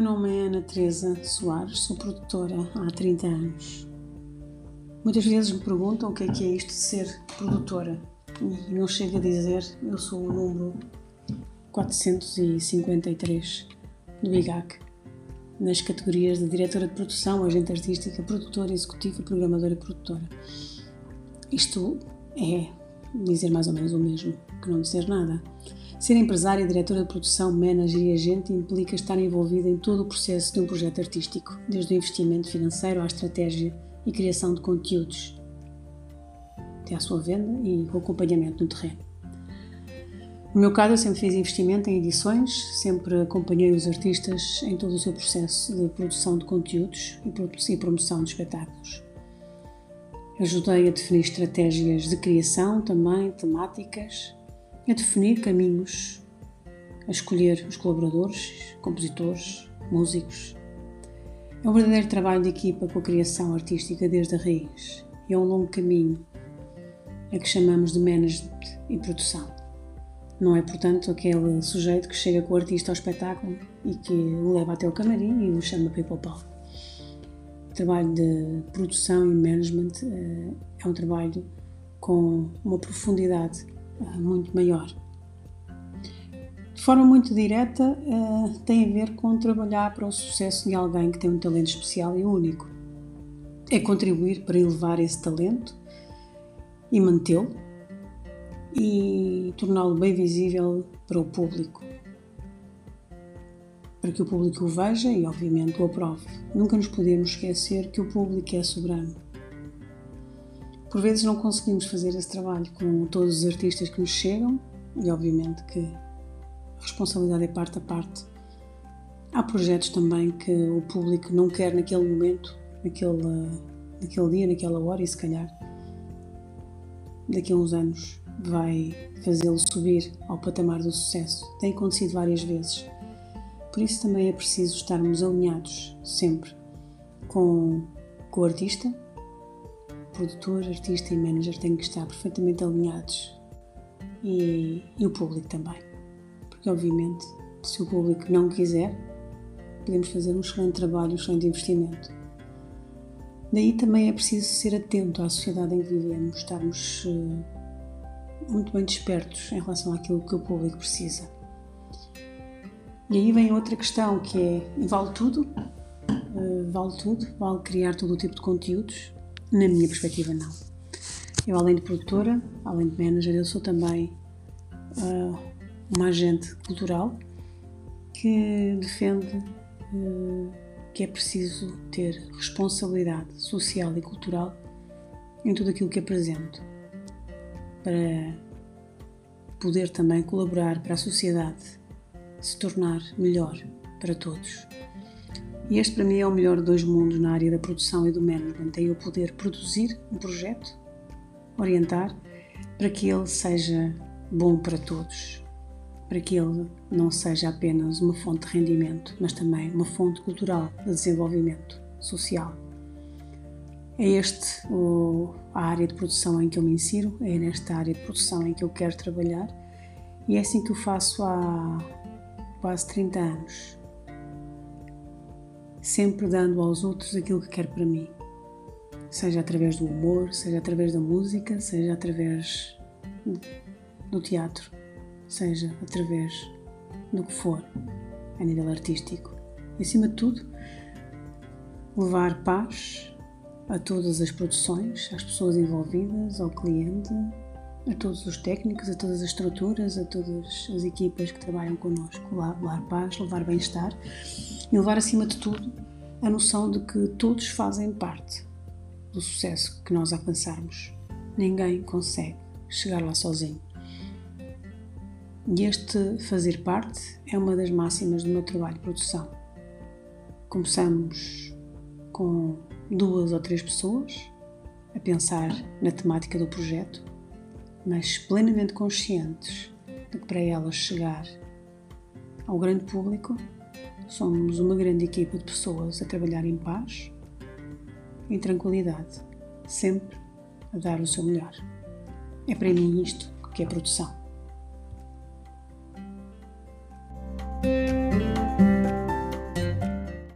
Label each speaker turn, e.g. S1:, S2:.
S1: meu nome é Ana Teresa Soares, sou produtora há 30 anos. Muitas vezes me perguntam o que é que é isto de ser produtora e não chego a dizer, eu sou o número 453 do IGAC, nas categorias de diretora de produção, agente artística, produtora executiva, programadora e produtora. Isto é dizer mais ou menos o mesmo que não dizer nada. Ser empresária, diretora de produção, manager e agente implica estar envolvida em todo o processo de um projeto artístico, desde o investimento financeiro à estratégia e criação de conteúdos, até à sua venda e o acompanhamento no terreno. No meu caso, eu sempre fiz investimento em edições, sempre acompanhei os artistas em todo o seu processo de produção de conteúdos e promoção de espetáculos. Ajudei a definir estratégias de criação também, temáticas, a definir caminhos, a escolher os colaboradores, compositores, músicos. É um verdadeiro trabalho de equipa com a criação artística desde a raiz e é um longo caminho a que chamamos de management e produção. Não é, portanto, aquele sujeito que chega com o artista ao espetáculo e que o leva até o camarim e o chama para ir para o trabalho de produção e management eh, é um trabalho com uma profundidade muito maior. De forma muito direta, eh, tem a ver com trabalhar para o sucesso de alguém que tem um talento especial e único. É contribuir para elevar esse talento e mantê-lo e torná-lo bem visível para o público. Para que o público o veja e, obviamente, o aprove. Nunca nos podemos esquecer que o público é soberano. Por vezes não conseguimos fazer esse trabalho com todos os artistas que nos chegam e obviamente que a responsabilidade é parte a parte. Há projetos também que o público não quer naquele momento, naquele, naquele dia, naquela hora e se calhar daqui a uns anos vai fazê-lo subir ao patamar do sucesso. Tem acontecido várias vezes. Por isso também é preciso estarmos alinhados sempre com, com o artista, produtor, artista e manager têm que estar perfeitamente alinhados e, e o público também. Porque, obviamente, se o público não quiser, podemos fazer um excelente trabalho, um excelente investimento. Daí também é preciso ser atento à sociedade em que vivemos, estarmos uh, muito bem despertos em relação àquilo que o público precisa. E aí vem outra questão que é: vale tudo? Uh, vale tudo? Vale criar todo o tipo de conteúdos? Na minha perspectiva, não. Eu, além de produtora, além de manager, eu sou também uh, uma agente cultural que defende uh, que é preciso ter responsabilidade social e cultural em tudo aquilo que apresento para poder também colaborar para a sociedade se tornar melhor para todos. E este para mim é o melhor de dois mundos na área da produção e do management, é eu poder produzir um projeto, orientar, para que ele seja bom para todos, para que ele não seja apenas uma fonte de rendimento, mas também uma fonte cultural de desenvolvimento social. É este o, a área de produção em que eu me insiro, é nesta área de produção em que eu quero trabalhar. E é assim que eu faço há quase 30 anos sempre dando aos outros aquilo que quer para mim. Seja através do humor, seja através da música, seja através do teatro, seja através do que for a nível artístico. E acima de tudo, levar paz a todas as produções, às pessoas envolvidas, ao cliente, a todos os técnicos, a todas as estruturas, a todas as equipas que trabalham connosco. Levar paz, levar bem-estar e levar acima de tudo a noção de que todos fazem parte do sucesso que nós alcançarmos. Ninguém consegue chegar lá sozinho. E este fazer parte é uma das máximas do meu trabalho de produção. Começamos com duas ou três pessoas a pensar na temática do projeto mas plenamente conscientes de que para elas chegar ao grande público, somos uma grande equipa de pessoas a trabalhar em paz, em tranquilidade, sempre a dar o seu melhor. É para mim isto que é produção.